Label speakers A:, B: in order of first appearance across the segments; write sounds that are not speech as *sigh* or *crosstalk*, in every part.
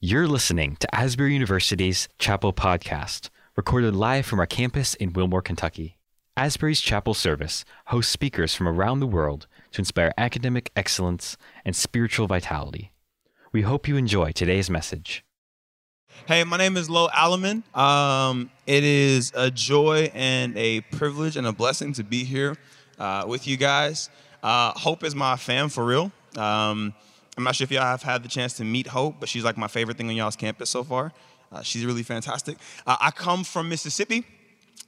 A: You're listening to Asbury University's Chapel Podcast, recorded live from our campus in Wilmore, Kentucky. Asbury's Chapel Service hosts speakers from around the world to inspire academic excellence and spiritual vitality. We hope you enjoy today's message.
B: Hey, my name is Lo Alleman. Um, it is a joy and a privilege and a blessing to be here uh, with you guys. Uh, Hope is my fam for real. Um, I'm not sure if y'all have had the chance to meet Hope, but she's like my favorite thing on y'all's campus so far. Uh, she's really fantastic. Uh, I come from Mississippi,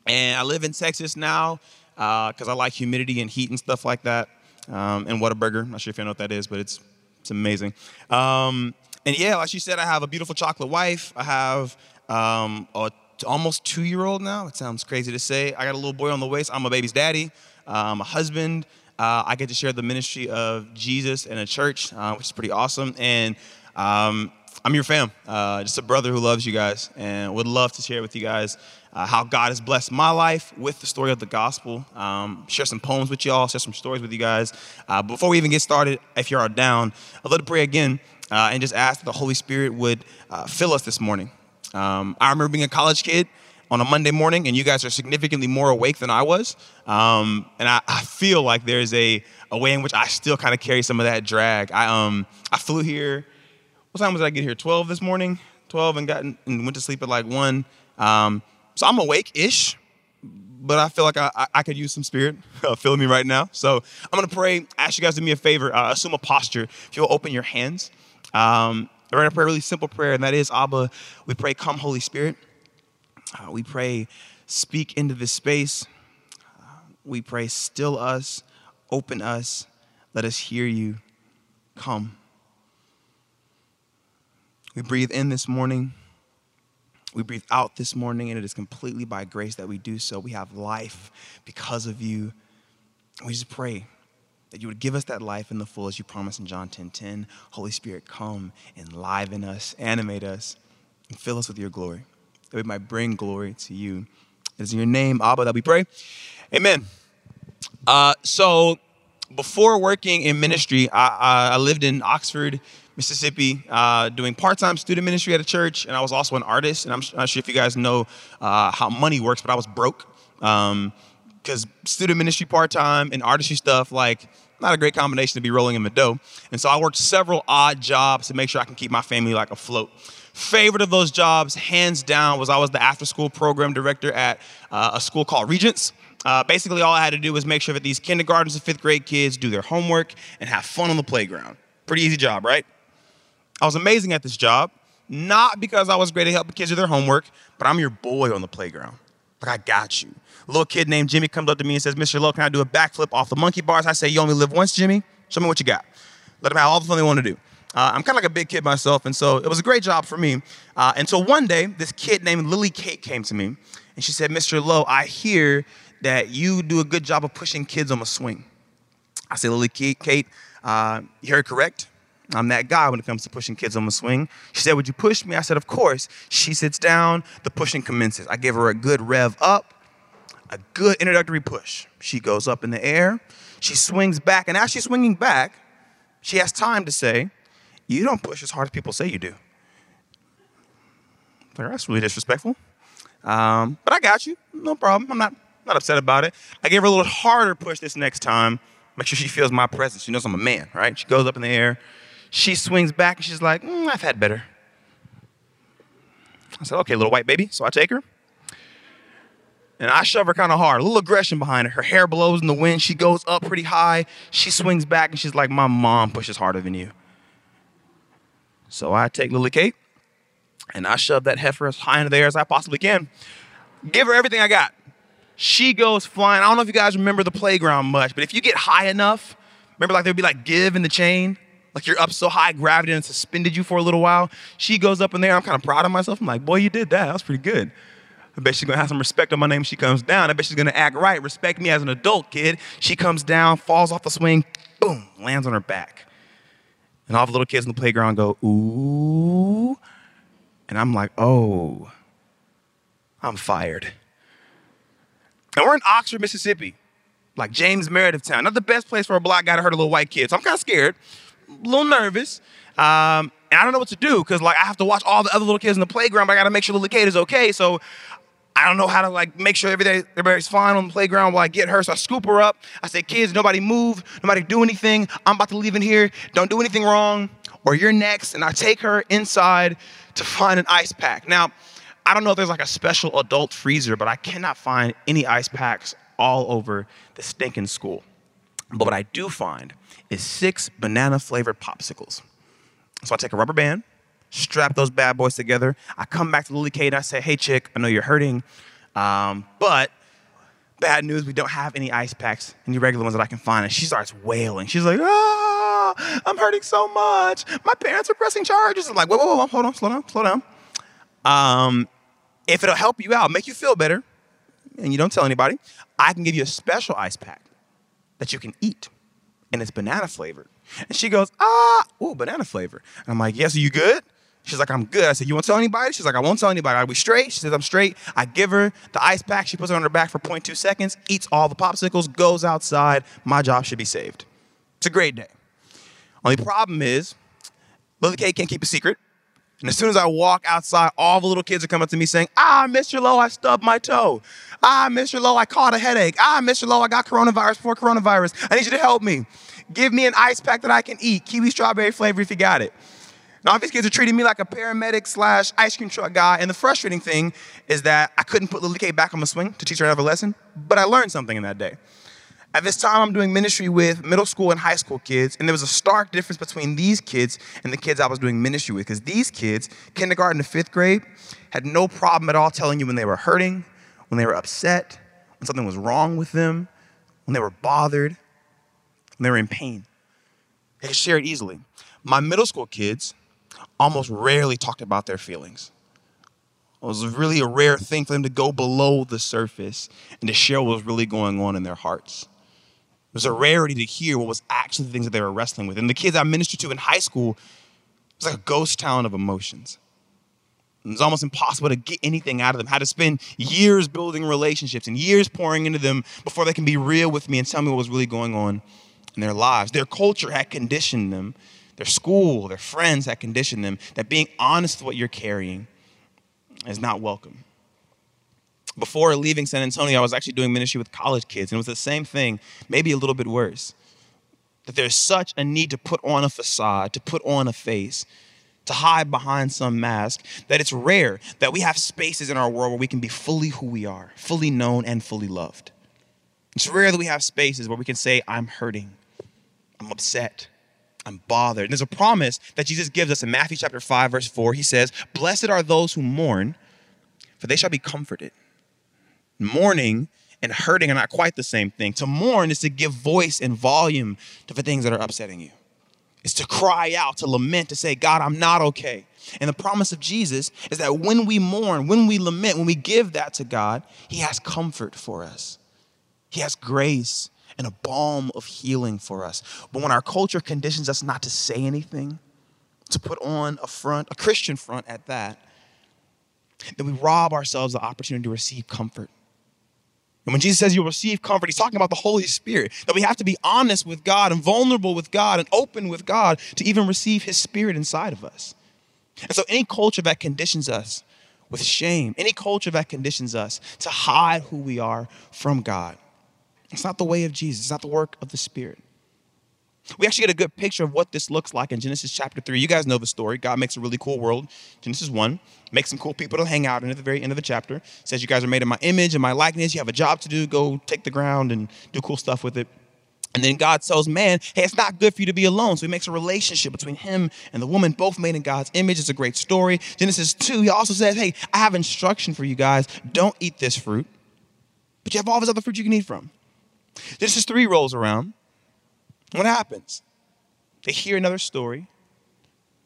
B: and I live in Texas now because I like humidity and heat and stuff like that. Um, and Whataburger, I'm not sure if you know what that is, but it's it's amazing. Um, and yeah, like she said, I have a beautiful chocolate wife. I have um, a t- almost two year old now. It sounds crazy to say. I got a little boy on the way. So I'm a baby's daddy. I'm a husband. Uh, I get to share the ministry of Jesus in a church, uh, which is pretty awesome. And um, I'm your fam, uh, just a brother who loves you guys, and would love to share with you guys uh, how God has blessed my life with the story of the gospel. Um, share some poems with y'all, share some stories with you guys. Uh, before we even get started, if you're down, I'd love to pray again uh, and just ask that the Holy Spirit would fill us this morning. Um, I remember being a college kid on a Monday morning, and you guys are significantly more awake than I was. Um, and I, I, feel like there's a, a way in which I still kind of carry some of that drag. I, um, I flew here, what time was I get here? 12 this morning? 12 and got in, and went to sleep at like 1. Um, so I'm awake ish, but I feel like I, I, I could use some spirit *laughs* uh, filling me right now. So I'm going to pray, ask you guys to do me a favor, uh, assume a posture. If you'll open your hands. Um, we're going to pray a really simple prayer, and that is, Abba, we pray, come, Holy Spirit. Uh, we pray, speak into this space. Uh, we pray, still us, open us, let us hear you. Come. We breathe in this morning. We breathe out this morning, and it is completely by grace that we do so. We have life because of you. We just pray that you would give us that life in the full as you promised in John 10 10. Holy Spirit, come, enliven us, animate us, and fill us with your glory that we might bring glory to you. It is in your name, Abba, that we pray. Amen. Uh, so, before working in ministry, I, I lived in Oxford, Mississippi, uh, doing part-time student ministry at a church, and I was also an artist. And I'm not sure if you guys know uh, how money works, but I was broke because um, student ministry part-time and artistry stuff, like not a great combination to be rolling in the dough. And so I worked several odd jobs to make sure I can keep my family like afloat favorite of those jobs, hands down, was I was the after school program director at uh, a school called Regents. Uh, basically, all I had to do was make sure that these kindergartens and fifth grade kids do their homework and have fun on the playground. Pretty easy job, right? I was amazing at this job, not because I was great at helping kids do their homework, but I'm your boy on the playground. Like, I got you. A little kid named Jimmy comes up to me and says, Mr. Lowe, can I do a backflip off the monkey bars? I say, You only live once, Jimmy? Show me what you got. Let them have all the fun they want to do. Uh, I'm kind of like a big kid myself, and so it was a great job for me. Uh, so one day, this kid named Lily Kate came to me, and she said, Mr. Lowe, I hear that you do a good job of pushing kids on a swing. I said, Lily Kate, uh, you heard correct. I'm that guy when it comes to pushing kids on a swing. She said, Would you push me? I said, Of course. She sits down, the pushing commences. I give her a good rev up, a good introductory push. She goes up in the air, she swings back, and as she's swinging back, she has time to say, you don't push as hard as people say you do. Like, That's really disrespectful. Um, but I got you. No problem. I'm not, not upset about it. I gave her a little harder push this next time. Make sure she feels my presence. She knows I'm a man, right? She goes up in the air. She swings back and she's like, mm, I've had better. I said, okay, little white baby. So I take her. And I shove her kind of hard, a little aggression behind her. Her hair blows in the wind. She goes up pretty high. She swings back and she's like, My mom pushes harder than you. So I take Lily Kate and I shove that heifer as high into the air as I possibly can. Give her everything I got. She goes flying. I don't know if you guys remember the playground much, but if you get high enough, remember like there'd be like give in the chain? Like you're up so high, gravity and suspended you for a little while. She goes up in there. I'm kind of proud of myself. I'm like, boy, you did that. That was pretty good. I bet she's gonna have some respect on my name when she comes down. I bet she's gonna act right, respect me as an adult kid. She comes down, falls off the swing, boom, lands on her back. And all the little kids in the playground go, ooh. And I'm like, oh, I'm fired. And we're in Oxford, Mississippi, like James Meredith town. Not the best place for a black guy to hurt a little white kid. So I'm kind of scared, a little nervous. Um, And I don't know what to do because like I have to watch all the other little kids in the playground, but I gotta make sure the little kid is okay. So I don't know how to like make sure everything everybody's fine on the playground while I get her. So I scoop her up. I say, kids, nobody move, nobody do anything. I'm about to leave in here. Don't do anything wrong, or you're next. And I take her inside to find an ice pack. Now, I don't know if there's like a special adult freezer, but I cannot find any ice packs all over the stinking school. But what I do find is six banana flavored popsicles. So I take a rubber band, strap those bad boys together. I come back to Lily Kate and I say, hey, chick, I know you're hurting, um, but bad news, we don't have any ice packs, any regular ones that I can find. And she starts wailing. She's like, ah, I'm hurting so much. My parents are pressing charges. I'm like, whoa, whoa, whoa, hold on, slow down, slow down. Um, if it'll help you out, make you feel better, and you don't tell anybody, I can give you a special ice pack that you can eat, and it's banana flavored. And she goes, ah, oh, banana flavor. And I'm like, yes, are you good? She's like, I'm good. I said, you won't tell anybody? She's like, I won't tell anybody. Are we straight? She says, I'm straight. I give her the ice pack. She puts it on her back for 0.2 seconds, eats all the popsicles, goes outside. My job should be saved. It's a great day. Only problem is, Lily Kate can't keep a secret. And as soon as I walk outside, all the little kids are coming up to me saying, Ah, Mr. Lowe, I stubbed my toe. Ah, Mr. Lowe, I caught a headache. Ah, Mr. Lowe, I got coronavirus before coronavirus. I need you to help me. Give me an ice pack that I can eat, kiwi strawberry flavor if you got it. Now, these kids are treating me like a paramedic slash ice cream truck guy. And the frustrating thing is that I couldn't put Lily Kate back on the swing to teach her another lesson, but I learned something in that day. At this time, I'm doing ministry with middle school and high school kids, and there was a stark difference between these kids and the kids I was doing ministry with. Because these kids, kindergarten to fifth grade, had no problem at all telling you when they were hurting, when they were upset, when something was wrong with them, when they were bothered, when they were in pain. They could share it easily. My middle school kids almost rarely talked about their feelings. It was really a rare thing for them to go below the surface and to share what was really going on in their hearts. It was a rarity to hear what was actually the things that they were wrestling with. And the kids I ministered to in high school, it was like a ghost town of emotions. It was almost impossible to get anything out of them. Had to spend years building relationships and years pouring into them before they can be real with me and tell me what was really going on in their lives. Their culture had conditioned them, their school, their friends had conditioned them that being honest with what you're carrying is not welcome before leaving San Antonio, I was actually doing ministry with college kids, and it was the same thing, maybe a little bit worse. That there's such a need to put on a facade, to put on a face, to hide behind some mask, that it's rare that we have spaces in our world where we can be fully who we are, fully known and fully loved. It's rare that we have spaces where we can say, I'm hurting, I'm upset, I'm bothered. And there's a promise that Jesus gives us in Matthew chapter 5, verse 4. He says, Blessed are those who mourn, for they shall be comforted mourning and hurting are not quite the same thing. To mourn is to give voice and volume to the things that are upsetting you. It's to cry out, to lament, to say, God, I'm not okay. And the promise of Jesus is that when we mourn, when we lament, when we give that to God, He has comfort for us. He has grace and a balm of healing for us. But when our culture conditions us not to say anything, to put on a front, a Christian front at that, then we rob ourselves of the opportunity to receive comfort. And when Jesus says you'll receive comfort, he's talking about the Holy Spirit, that we have to be honest with God and vulnerable with God and open with God to even receive his spirit inside of us. And so, any culture that conditions us with shame, any culture that conditions us to hide who we are from God, it's not the way of Jesus, it's not the work of the Spirit. We actually get a good picture of what this looks like in Genesis chapter 3. You guys know the story. God makes a really cool world. Genesis 1 makes some cool people to hang out in at the very end of the chapter. Says, You guys are made in my image and my likeness. You have a job to do. Go take the ground and do cool stuff with it. And then God tells man, hey, it's not good for you to be alone. So he makes a relationship between him and the woman, both made in God's image. It's a great story. Genesis 2, he also says, hey, I have instruction for you guys. Don't eat this fruit, but you have all this other fruit you can eat from. Genesis 3 rolls around. What happens? They hear another story.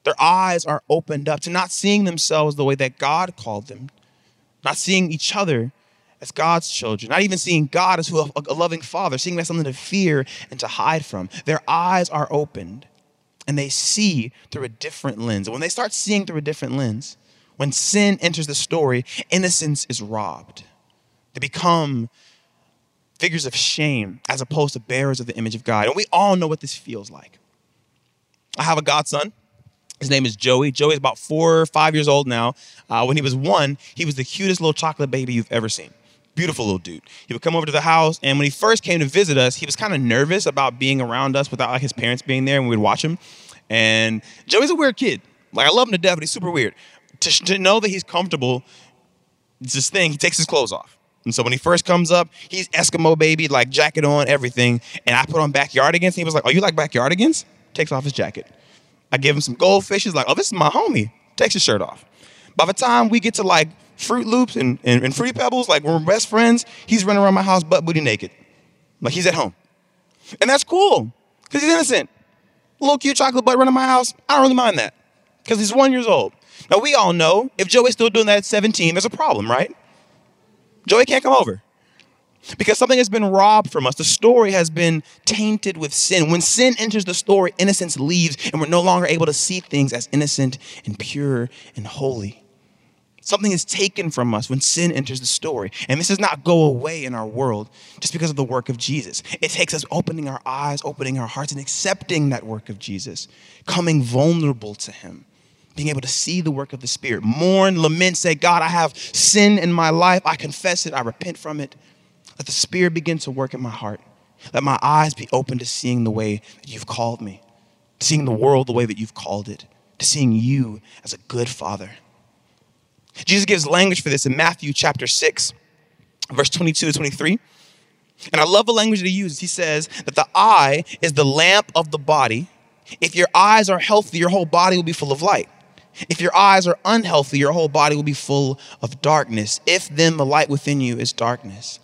B: Their eyes are opened up to not seeing themselves the way that God called them, not seeing each other as God's children, not even seeing God as a, a loving father, seeing as something to fear and to hide from. Their eyes are opened and they see through a different lens. And when they start seeing through a different lens, when sin enters the story, innocence is robbed. They become figures of shame as opposed to bearers of the image of God. And we all know what this feels like. I have a godson. His name is Joey. Joey's about four or five years old now. Uh, when he was one, he was the cutest little chocolate baby you've ever seen. Beautiful little dude. He would come over to the house, and when he first came to visit us, he was kind of nervous about being around us without like his parents being there, and we would watch him. And Joey's a weird kid. Like I love him to death, but he's super weird. To, to know that he's comfortable, it's this thing. He takes his clothes off. And so when he first comes up, he's Eskimo baby, like jacket on, everything. And I put on backyardigans. He was like, "Oh, you like backyardigans?" Takes off his jacket. I give him some goldfish. He's like, "Oh, this is my homie." Takes his shirt off. By the time we get to like Froot Loops and, and, and Fruity Pebbles, like we're best friends, he's running around my house butt booty naked. Like he's at home. And that's cool because he's innocent. little cute chocolate butt running my house. I don't really mind that because he's one years old. Now we all know if Joey's still doing that at 17, there's a problem, right? Joey can't come over because something has been robbed from us. The story has been tainted with sin. When sin enters the story, innocence leaves, and we're no longer able to see things as innocent and pure and holy. Something is taken from us when sin enters the story. And this does not go away in our world just because of the work of Jesus. It takes us opening our eyes, opening our hearts, and accepting that work of Jesus, coming vulnerable to Him being able to see the work of the Spirit, mourn, lament, say, God, I have sin in my life. I confess it. I repent from it. Let the Spirit begin to work in my heart. Let my eyes be open to seeing the way that you've called me, to seeing the world the way that you've called it, to seeing you as a good Father. Jesus gives language for this in Matthew chapter 6, verse 22 to 23. And I love the language that he uses. He says that the eye is the lamp of the body. If your eyes are healthy, your whole body will be full of light. If your eyes are unhealthy, your whole body will be full of darkness. If then the light within you is darkness,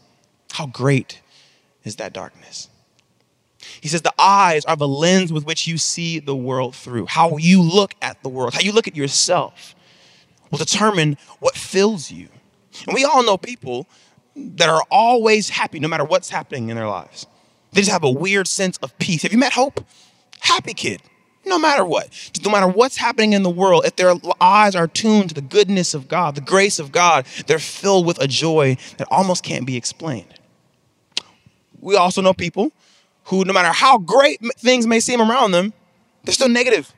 B: how great is that darkness? He says the eyes are the lens with which you see the world through. How you look at the world, how you look at yourself, will determine what fills you. And we all know people that are always happy no matter what's happening in their lives. They just have a weird sense of peace. Have you met Hope? Happy kid no matter what, no matter what's happening in the world, if their eyes are tuned to the goodness of God, the grace of God, they're filled with a joy that almost can't be explained. We also know people who, no matter how great things may seem around them, they're still negative,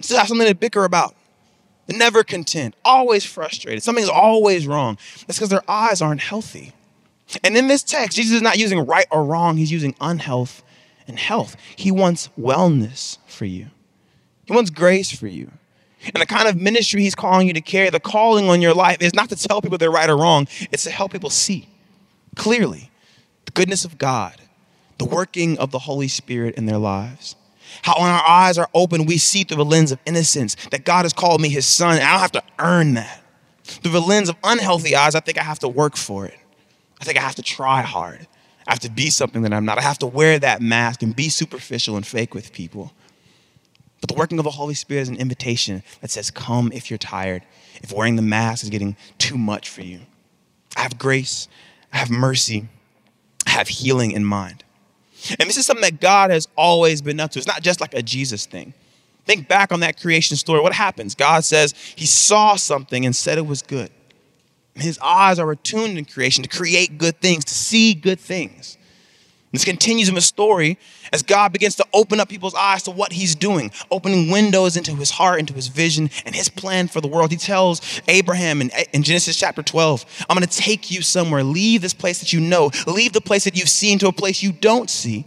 B: still have something to bicker about. They're never content, always frustrated. Something's always wrong. That's because their eyes aren't healthy. And in this text, Jesus is not using right or wrong, he's using unhealth and health. He wants wellness for you, He wants grace for you. And the kind of ministry He's calling you to carry, the calling on your life, is not to tell people they're right or wrong, it's to help people see clearly the goodness of God, the working of the Holy Spirit in their lives. How when our eyes are open, we see through the lens of innocence that God has called me His son, and I don't have to earn that. Through the lens of unhealthy eyes, I think I have to work for it. I think I have to try hard. I have to be something that I'm not. I have to wear that mask and be superficial and fake with people. But the working of the Holy Spirit is an invitation that says, Come if you're tired, if wearing the mask is getting too much for you. I have grace, I have mercy, I have healing in mind. And this is something that God has always been up to. It's not just like a Jesus thing. Think back on that creation story. What happens? God says he saw something and said it was good. His eyes are attuned in creation to create good things, to see good things. This continues in the story as God begins to open up people's eyes to what he's doing, opening windows into his heart, into his vision, and his plan for the world. He tells Abraham in, in Genesis chapter 12, I'm going to take you somewhere. Leave this place that you know, leave the place that you've seen to a place you don't see.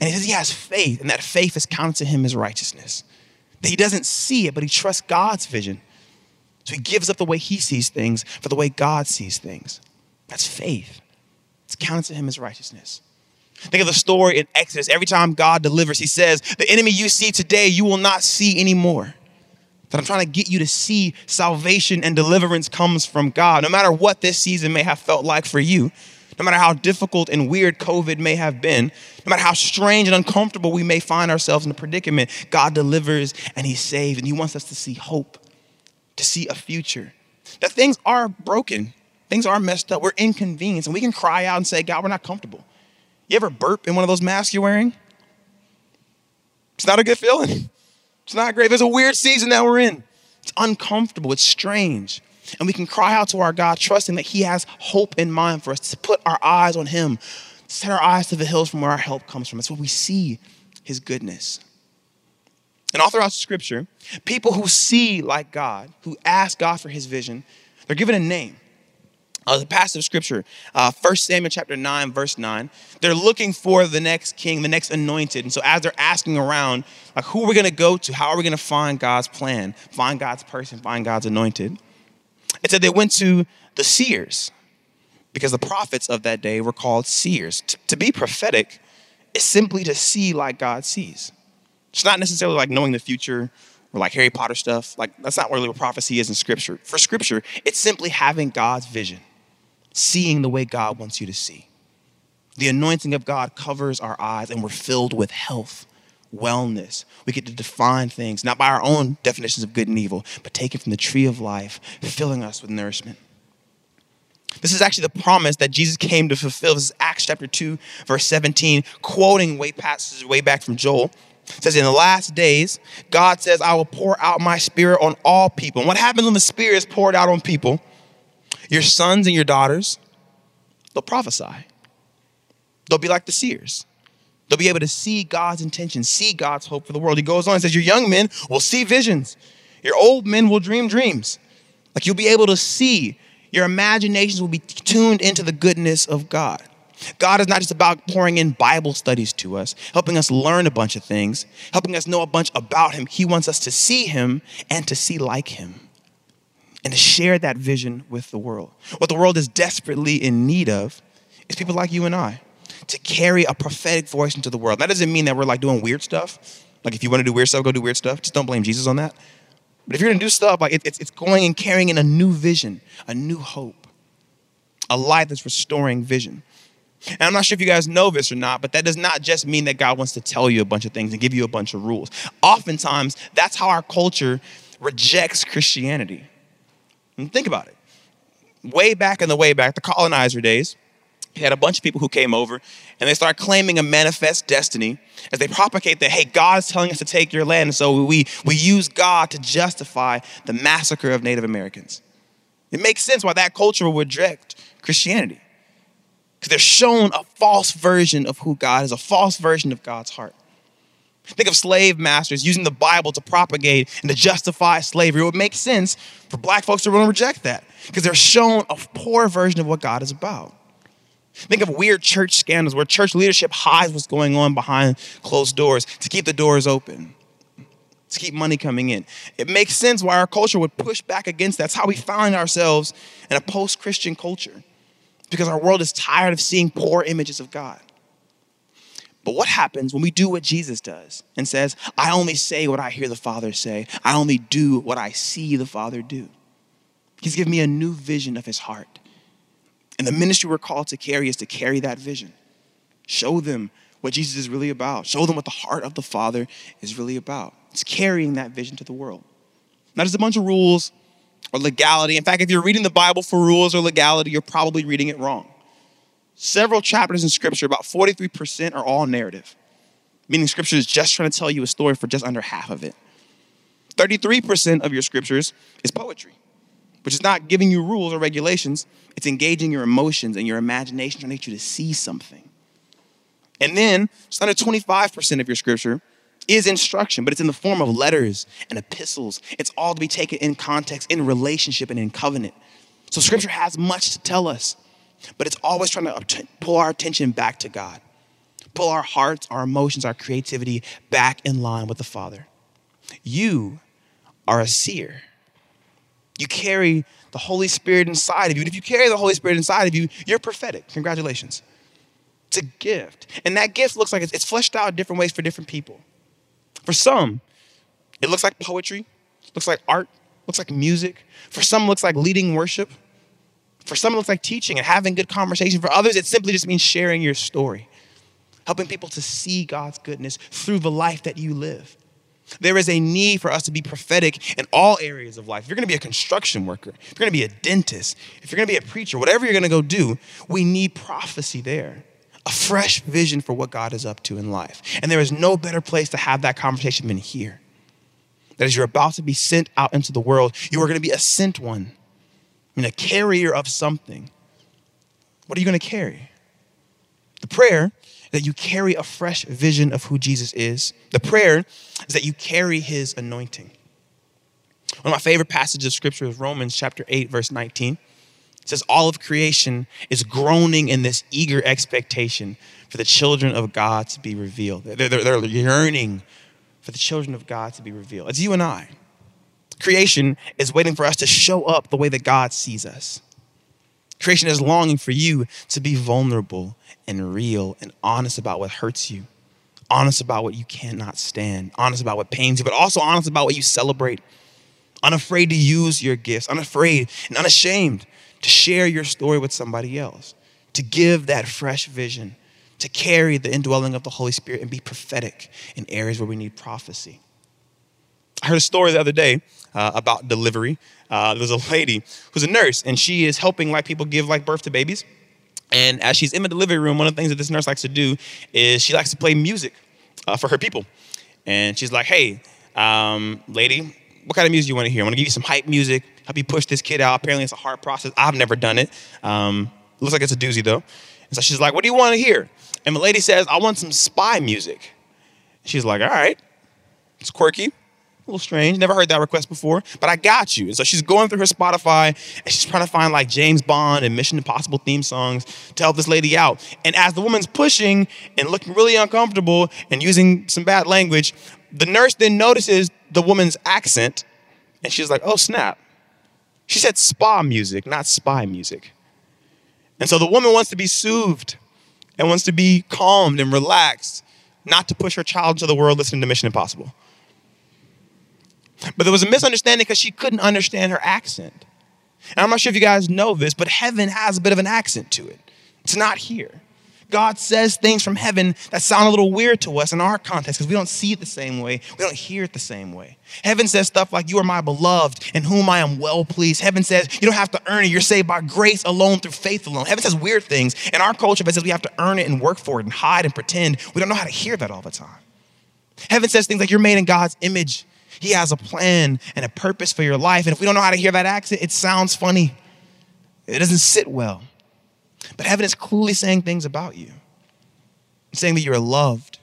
B: And he says he has faith, and that faith is counted to him as righteousness. That he doesn't see it, but he trusts God's vision. So he gives up the way he sees things for the way God sees things. That's faith. It's counted to him as righteousness. Think of the story in Exodus. Every time God delivers, he says, The enemy you see today, you will not see anymore. That I'm trying to get you to see salvation and deliverance comes from God. No matter what this season may have felt like for you, no matter how difficult and weird COVID may have been, no matter how strange and uncomfortable we may find ourselves in a predicament, God delivers and He saves, and He wants us to see hope to see a future. That things are broken, things are messed up, we're inconvenienced, and we can cry out and say, God, we're not comfortable. You ever burp in one of those masks you're wearing? It's not a good feeling. It's not great. There's a weird season that we're in. It's uncomfortable, it's strange. And we can cry out to our God, trusting that He has hope in mind for us to put our eyes on Him, set our eyes to the hills from where our help comes from. It's where we see His goodness. And all throughout Scripture, people who see like God, who ask God for his vision, they're given a name. Uh, the passage of scripture, uh, 1 Samuel chapter 9, verse 9. They're looking for the next king, the next anointed. And so as they're asking around, like, who are we going to go to? How are we going to find God's plan, find God's person, find God's anointed? It said they went to the seers because the prophets of that day were called seers. T- to be prophetic is simply to see like God sees. It's not necessarily like knowing the future or like Harry Potter stuff. Like, that's not really what prophecy is in Scripture. For Scripture, it's simply having God's vision, seeing the way God wants you to see. The anointing of God covers our eyes, and we're filled with health, wellness. We get to define things, not by our own definitions of good and evil, but taken from the tree of life, filling us with nourishment. This is actually the promise that Jesus came to fulfill. This is Acts chapter 2, verse 17, quoting way passages way back from Joel. It says, In the last days, God says, I will pour out my spirit on all people. And what happens when the spirit is poured out on people? Your sons and your daughters, they'll prophesy. They'll be like the seers. They'll be able to see God's intention, see God's hope for the world. He goes on and says, Your young men will see visions. Your old men will dream dreams. Like you'll be able to see. Your imaginations will be tuned into the goodness of God. God is not just about pouring in Bible studies to us, helping us learn a bunch of things, helping us know a bunch about Him. He wants us to see Him and to see like Him and to share that vision with the world. What the world is desperately in need of is people like you and I to carry a prophetic voice into the world. That doesn't mean that we're like doing weird stuff. Like if you want to do weird stuff, go do weird stuff. Just don't blame Jesus on that. But if you're going to do stuff, like it's, it's going and carrying in a new vision, a new hope, a light that's restoring vision. And I'm not sure if you guys know this or not, but that does not just mean that God wants to tell you a bunch of things and give you a bunch of rules. Oftentimes, that's how our culture rejects Christianity. And think about it. Way back in the way back, the colonizer days, you had a bunch of people who came over and they start claiming a manifest destiny as they propagate that, hey, God is telling us to take your land. And so we, we use God to justify the massacre of Native Americans. It makes sense why that culture would reject Christianity. Because they're shown a false version of who God is, a false version of God's heart. Think of slave masters using the Bible to propagate and to justify slavery. It would make sense for black folks to want to reject that because they're shown a poor version of what God is about. Think of weird church scandals where church leadership hides what's going on behind closed doors to keep the doors open, to keep money coming in. It makes sense why our culture would push back against that. That's how we find ourselves in a post Christian culture because our world is tired of seeing poor images of God. But what happens when we do what Jesus does and says, I only say what I hear the Father say, I only do what I see the Father do? He's given me a new vision of his heart. And the ministry we're called to carry is to carry that vision. Show them what Jesus is really about. Show them what the heart of the Father is really about. It's carrying that vision to the world. Not just a bunch of rules, or legality. In fact, if you're reading the Bible for rules or legality, you're probably reading it wrong. Several chapters in Scripture, about 43% are all narrative, meaning Scripture is just trying to tell you a story for just under half of it. 33% of your Scriptures is poetry, which is not giving you rules or regulations, it's engaging your emotions and your imagination, trying to get you to see something. And then, just under 25% of your Scripture is instruction, but it's in the form of letters and epistles. It's all to be taken in context, in relationship, and in covenant. So scripture has much to tell us, but it's always trying to pull our attention back to God, pull our hearts, our emotions, our creativity back in line with the Father. You are a seer. You carry the Holy Spirit inside of you. And if you carry the Holy Spirit inside of you, you're prophetic. Congratulations. It's a gift. And that gift looks like it's, fleshed out different ways for different people. For some, it looks like poetry, looks like art, looks like music. For some, it looks like leading worship. For some, it looks like teaching and having good conversation. For others, it simply just means sharing your story, helping people to see God's goodness through the life that you live. There is a need for us to be prophetic in all areas of life. If you're going to be a construction worker, if you're going to be a dentist, if you're going to be a preacher, whatever you're going to go do, we need prophecy there a fresh vision for what God is up to in life. And there is no better place to have that conversation than here. That as you're about to be sent out into the world, you are going to be a sent one, I mean, a carrier of something. What are you going to carry? The prayer that you carry a fresh vision of who Jesus is. The prayer is that you carry his anointing. One of my favorite passages of scripture is Romans chapter 8, verse 19. It says, All of creation is groaning in this eager expectation for the children of God to be revealed. They're, they're, they're yearning for the children of God to be revealed. It's you and I. Creation is waiting for us to show up the way that God sees us. Creation is longing for you to be vulnerable and real and honest about what hurts you, honest about what you cannot stand, honest about what pains you, but also honest about what you celebrate, unafraid to use your gifts, unafraid and unashamed to share your story with somebody else, to give that fresh vision, to carry the indwelling of the Holy Spirit and be prophetic in areas where we need prophecy. I heard a story the other day uh, about delivery. Uh, there's a lady who's a nurse, and she is helping like people give like birth to babies. And as she's in the delivery room, one of the things that this nurse likes to do is she likes to play music uh, for her people. And she's like, "Hey, um, lady, what kind of music you want to hear? I want to give you some hype music, help you push this kid out. Apparently, it's a hard process. I've never done it. Um, looks like it's a doozy though. And so she's like, "What do you want to hear?" And the lady says, "I want some spy music." She's like, "All right, it's quirky." A little strange. Never heard that request before, but I got you. And so she's going through her Spotify and she's trying to find like James Bond and Mission Impossible theme songs to help this lady out. And as the woman's pushing and looking really uncomfortable and using some bad language, the nurse then notices the woman's accent and she's like, oh snap. She said spa music, not spy music. And so the woman wants to be soothed and wants to be calmed and relaxed, not to push her child into the world listening to Mission Impossible. But there was a misunderstanding because she couldn't understand her accent. And I'm not sure if you guys know this, but heaven has a bit of an accent to it. It's not here. God says things from heaven that sound a little weird to us in our context because we don't see it the same way. We don't hear it the same way. Heaven says stuff like, You are my beloved, in whom I am well pleased. Heaven says, You don't have to earn it. You're saved by grace alone through faith alone. Heaven says weird things. In our culture, it says we have to earn it and work for it and hide and pretend. We don't know how to hear that all the time. Heaven says things like, You're made in God's image. He has a plan and a purpose for your life. And if we don't know how to hear that accent, it sounds funny. It doesn't sit well. But heaven is clearly saying things about you. It's saying that you're loved.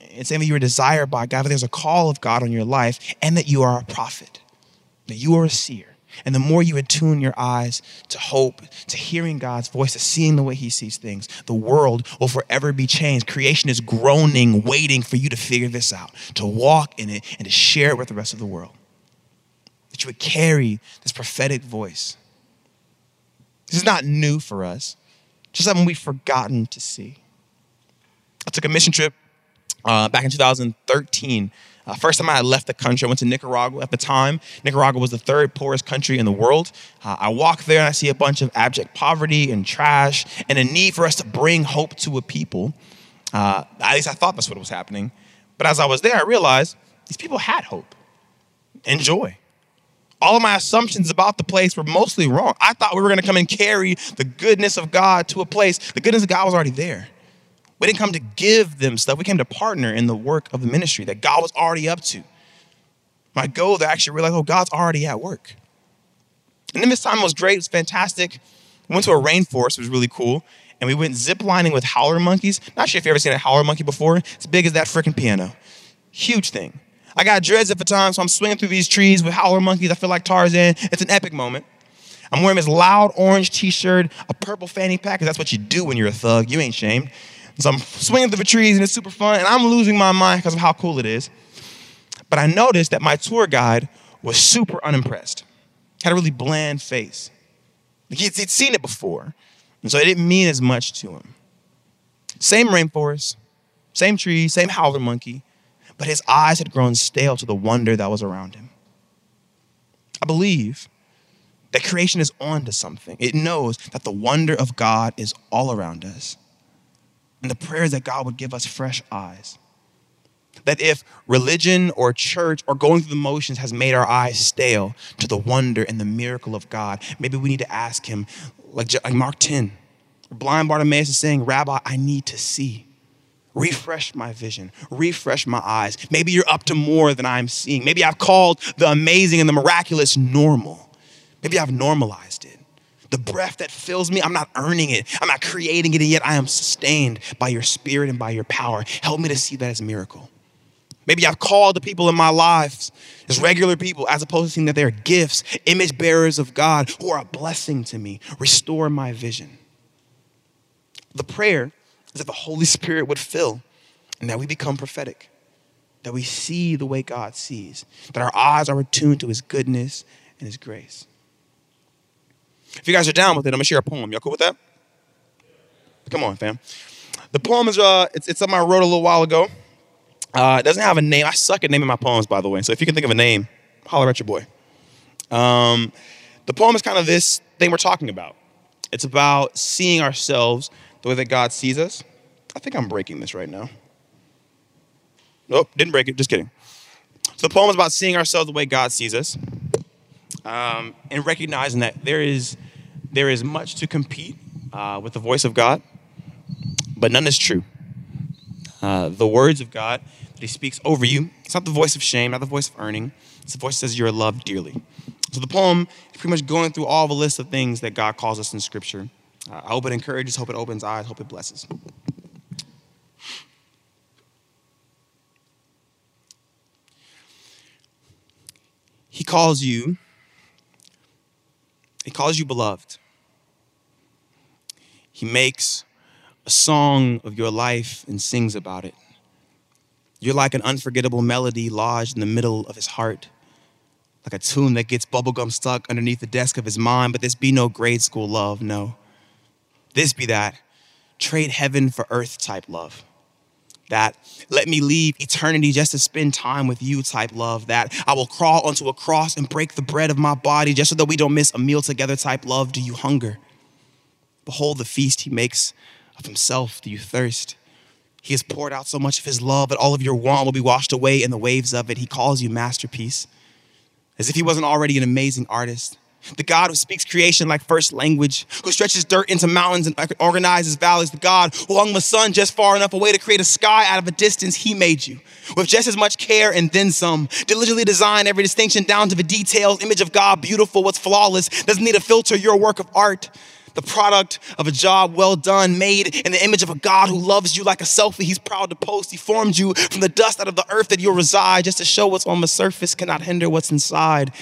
B: It's saying that you are desired by God, that there's a call of God on your life, and that you are a prophet, that you are a seer. And the more you attune your eyes to hope, to hearing God's voice, to seeing the way He sees things, the world will forever be changed. Creation is groaning, waiting for you to figure this out, to walk in it, and to share it with the rest of the world. That you would carry this prophetic voice. This is not new for us, just something we've forgotten to see. I took a mission trip uh, back in 2013 uh, first time I left the country, I went to Nicaragua at the time. Nicaragua was the third poorest country in the world. Uh, I walk there and I see a bunch of abject poverty and trash and a need for us to bring hope to a people. Uh, at least I thought that's what was happening. But as I was there, I realized these people had hope and joy. All of my assumptions about the place were mostly wrong. I thought we were going to come and carry the goodness of God to a place. The goodness of God was already there. We didn't come to give them stuff. We came to partner in the work of the ministry that God was already up to. My goal to actually realize, oh, God's already at work. And then this time was great. It was fantastic. We went to a rainforest. It was really cool. And we went ziplining with howler monkeys. Not sure if you've ever seen a howler monkey before. It's big as that freaking piano. Huge thing. I got dreads at the time, so I'm swinging through these trees with howler monkeys. I feel like Tarzan. It's an epic moment. I'm wearing this loud orange t-shirt, a purple fanny pack, because that's what you do when you're a thug. You ain't shamed. So I'm swinging through the trees and it's super fun, and I'm losing my mind because of how cool it is. But I noticed that my tour guide was super unimpressed, had a really bland face. He'd, he'd seen it before, and so it didn't mean as much to him. Same rainforest, same tree, same howler monkey, but his eyes had grown stale to the wonder that was around him. I believe that creation is on to something. It knows that the wonder of God is all around us. And the prayer is that God would give us fresh eyes. That if religion or church or going through the motions has made our eyes stale to the wonder and the miracle of God, maybe we need to ask Him, like, like Mark 10. Blind Bartimaeus is saying, Rabbi, I need to see. Refresh my vision, refresh my eyes. Maybe you're up to more than I'm seeing. Maybe I've called the amazing and the miraculous normal. Maybe I've normalized it. The breath that fills me, I'm not earning it. I'm not creating it, and yet I am sustained by your spirit and by your power. Help me to see that as a miracle. Maybe I've called the people in my lives as regular people as opposed to seeing that they're gifts, image bearers of God who are a blessing to me. Restore my vision. The prayer is that the Holy Spirit would fill and that we become prophetic, that we see the way God sees, that our eyes are attuned to his goodness and his grace. If you guys are down with it, I'm gonna share a poem. Y'all cool with that? Come on, fam. The poem is uh, it's, it's something I wrote a little while ago. Uh, it doesn't have a name. I suck at naming my poems, by the way. So if you can think of a name, holler at your boy. Um, the poem is kind of this thing we're talking about. It's about seeing ourselves the way that God sees us. I think I'm breaking this right now. Nope, didn't break it. Just kidding. So the poem is about seeing ourselves the way God sees us, um, and recognizing that there is there is much to compete uh, with the voice of God, but none is true. Uh, the words of God that He speaks over you. It's not the voice of shame, not the voice of earning. It's the voice that says you're loved dearly. So the poem is pretty much going through all the list of things that God calls us in Scripture. Uh, I hope it encourages, hope it opens eyes, hope it blesses. He calls you, he calls you beloved. He makes a song of your life and sings about it. You're like an unforgettable melody lodged in the middle of his heart, like a tune that gets bubblegum stuck underneath the desk of his mind, but this be no grade school love, no. This be that trade heaven for earth type love. That let me leave eternity just to spend time with you type love. That I will crawl onto a cross and break the bread of my body just so that we don't miss a meal together type love. Do you hunger? Behold the feast he makes of himself. Do you thirst? He has poured out so much of his love that all of your want will be washed away in the waves of it. He calls you masterpiece, as if he wasn't already an amazing artist. The God who speaks creation like first language, who stretches dirt into mountains and organizes valleys. The God who hung the sun just far enough away to create a sky out of a distance. He made you with just as much care and then some. Diligently designed every distinction down to the details. Image of God, beautiful, what's flawless, doesn't need a filter your work of art the product of a job well done, made in the image of a God who loves you like a selfie he's proud to post. He formed you from the dust out of the earth that you'll reside just to show what's on the surface cannot hinder what's inside.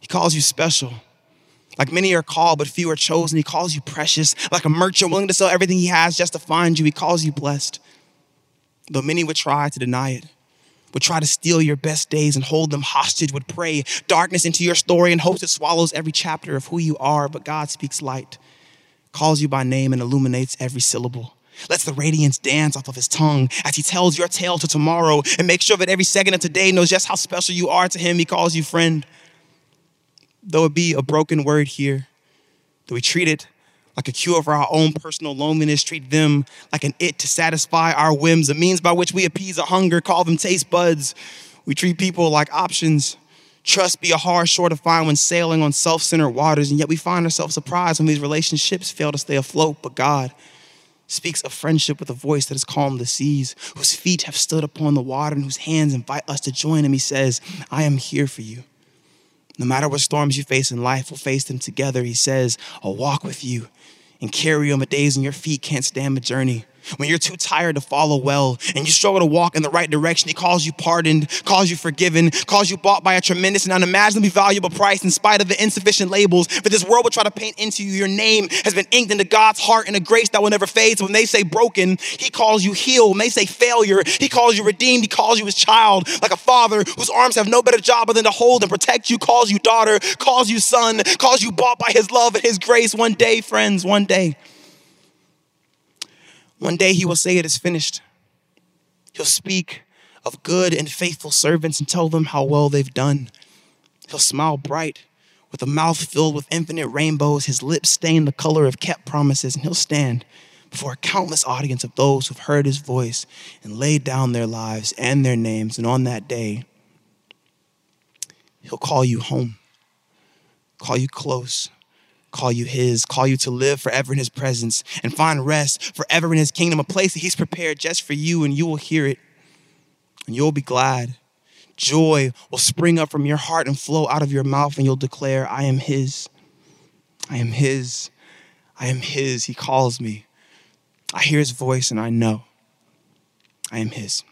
B: He calls you special. Like many are called, but few are chosen. He calls you precious. Like a merchant willing to sell everything he has just to find you, he calls you blessed. Though many would try to deny it, would try to steal your best days and hold them hostage, would pray darkness into your story in hopes it swallows every chapter of who you are. But God speaks light calls you by name and illuminates every syllable. Lets the radiance dance off of his tongue as he tells your tale to tomorrow and makes sure that every second of today knows just how special you are to him. He calls you friend. Though it be a broken word here, though we treat it like a cure for our own personal loneliness, treat them like an it to satisfy our whims, a means by which we appease a hunger, call them taste buds. We treat people like options Trust be a hard shore to find when sailing on self centered waters, and yet we find ourselves surprised when these relationships fail to stay afloat. But God speaks of friendship with a voice that has calmed the seas, whose feet have stood upon the water, and whose hands invite us to join him. He says, I am here for you. No matter what storms you face in life, we'll face them together. He says, I'll walk with you and carry you on the days when your feet can't stand the journey when you're too tired to follow well and you struggle to walk in the right direction, He calls you pardoned, calls you forgiven, calls you bought by a tremendous and unimaginably valuable price in spite of the insufficient labels that this world will try to paint into you. Your name has been inked into God's heart in a grace that will never fade. So when they say broken, He calls you healed. When they say failure, He calls you redeemed. He calls you His child, like a father whose arms have no better job than to hold and protect you, calls you daughter, calls you son, calls you bought by His love and His grace. One day, friends, one day. One day he will say it is finished. He'll speak of good and faithful servants and tell them how well they've done. He'll smile bright with a mouth filled with infinite rainbows, his lips stained the color of kept promises, and he'll stand before a countless audience of those who've heard his voice and laid down their lives and their names. And on that day, he'll call you home, call you close, call you his, call you to live forever in his presence and find rest forever in his kingdom, a place that he's prepared just for you, and you will hear it and you'll be glad. Joy will spring up from your heart and flow out of your mouth, and you'll declare, I am his. I am His. I am His. He calls me. I hear His voice and I know I am His.